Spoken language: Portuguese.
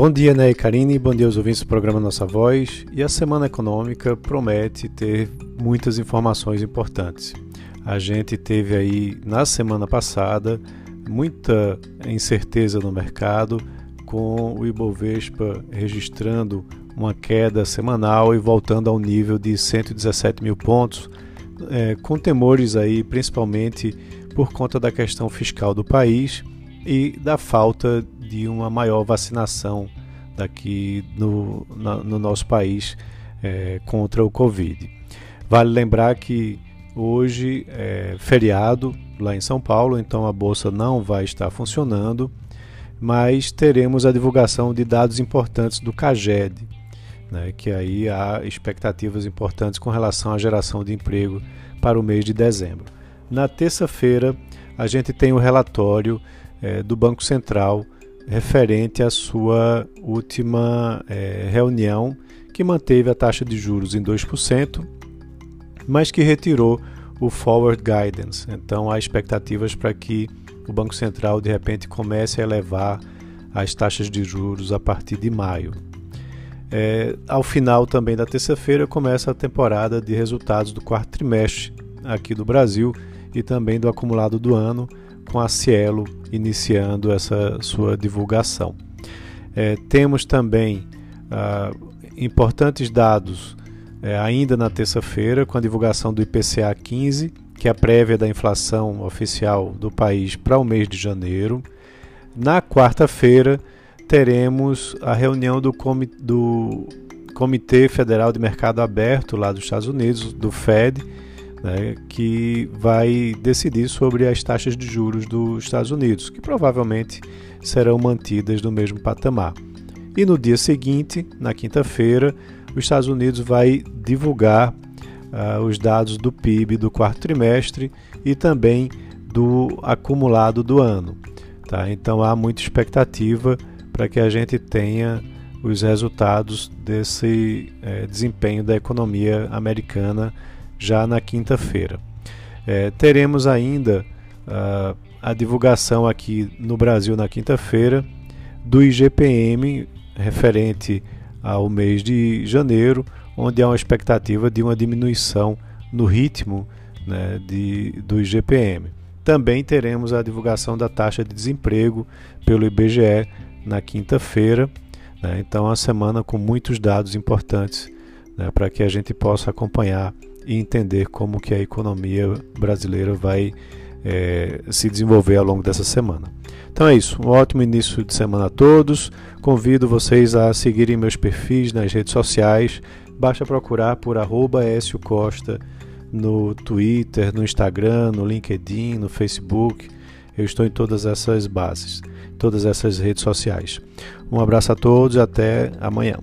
Bom dia, Ney Karine, bom dia aos ouvintes do programa Nossa Voz. E a semana econômica promete ter muitas informações importantes. A gente teve aí na semana passada muita incerteza no mercado, com o Ibovespa registrando uma queda semanal e voltando ao nível de 117 mil pontos, é, com temores aí principalmente por conta da questão fiscal do país e da falta de uma maior vacinação daqui no, na, no nosso país é, contra o Covid. Vale lembrar que hoje é feriado lá em São Paulo, então a bolsa não vai estar funcionando, mas teremos a divulgação de dados importantes do CAGED, né, que aí há expectativas importantes com relação à geração de emprego para o mês de dezembro. Na terça-feira, a gente tem o relatório é, do Banco Central referente à sua última é, reunião, que manteve a taxa de juros em 2%, mas que retirou o forward guidance. Então há expectativas para que o Banco Central de repente comece a elevar as taxas de juros a partir de maio. É, ao final também da terça-feira começa a temporada de resultados do quarto trimestre aqui do Brasil e também do acumulado do ano, com a Cielo iniciando essa sua divulgação. É, temos também ah, importantes dados é, ainda na terça-feira, com a divulgação do IPCA 15, que é a prévia da inflação oficial do país para o mês de janeiro. Na quarta-feira, teremos a reunião do, do Comitê Federal de Mercado Aberto lá dos Estados Unidos, do Fed, né, que vai decidir sobre as taxas de juros dos Estados Unidos, que provavelmente serão mantidas no mesmo patamar. E no dia seguinte, na quinta-feira, os Estados Unidos vai divulgar uh, os dados do PIB do quarto trimestre e também do acumulado do ano. Tá? Então há muita expectativa para que a gente tenha os resultados desse é, desempenho da economia americana já na quinta-feira. É, teremos ainda uh, a divulgação aqui no Brasil na quinta-feira do IGPM referente ao mês de janeiro, onde há uma expectativa de uma diminuição no ritmo né, de, do IGPM. Também teremos a divulgação da taxa de desemprego pelo IBGE na quinta-feira. Né, então, uma semana com muitos dados importantes né, para que a gente possa acompanhar e entender como que a economia brasileira vai é, se desenvolver ao longo dessa semana. Então é isso, um ótimo início de semana a todos. Convido vocês a seguirem meus perfis nas redes sociais. Basta procurar por arroba Costa no Twitter, no Instagram, no LinkedIn, no Facebook. Eu estou em todas essas bases, todas essas redes sociais. Um abraço a todos e até amanhã.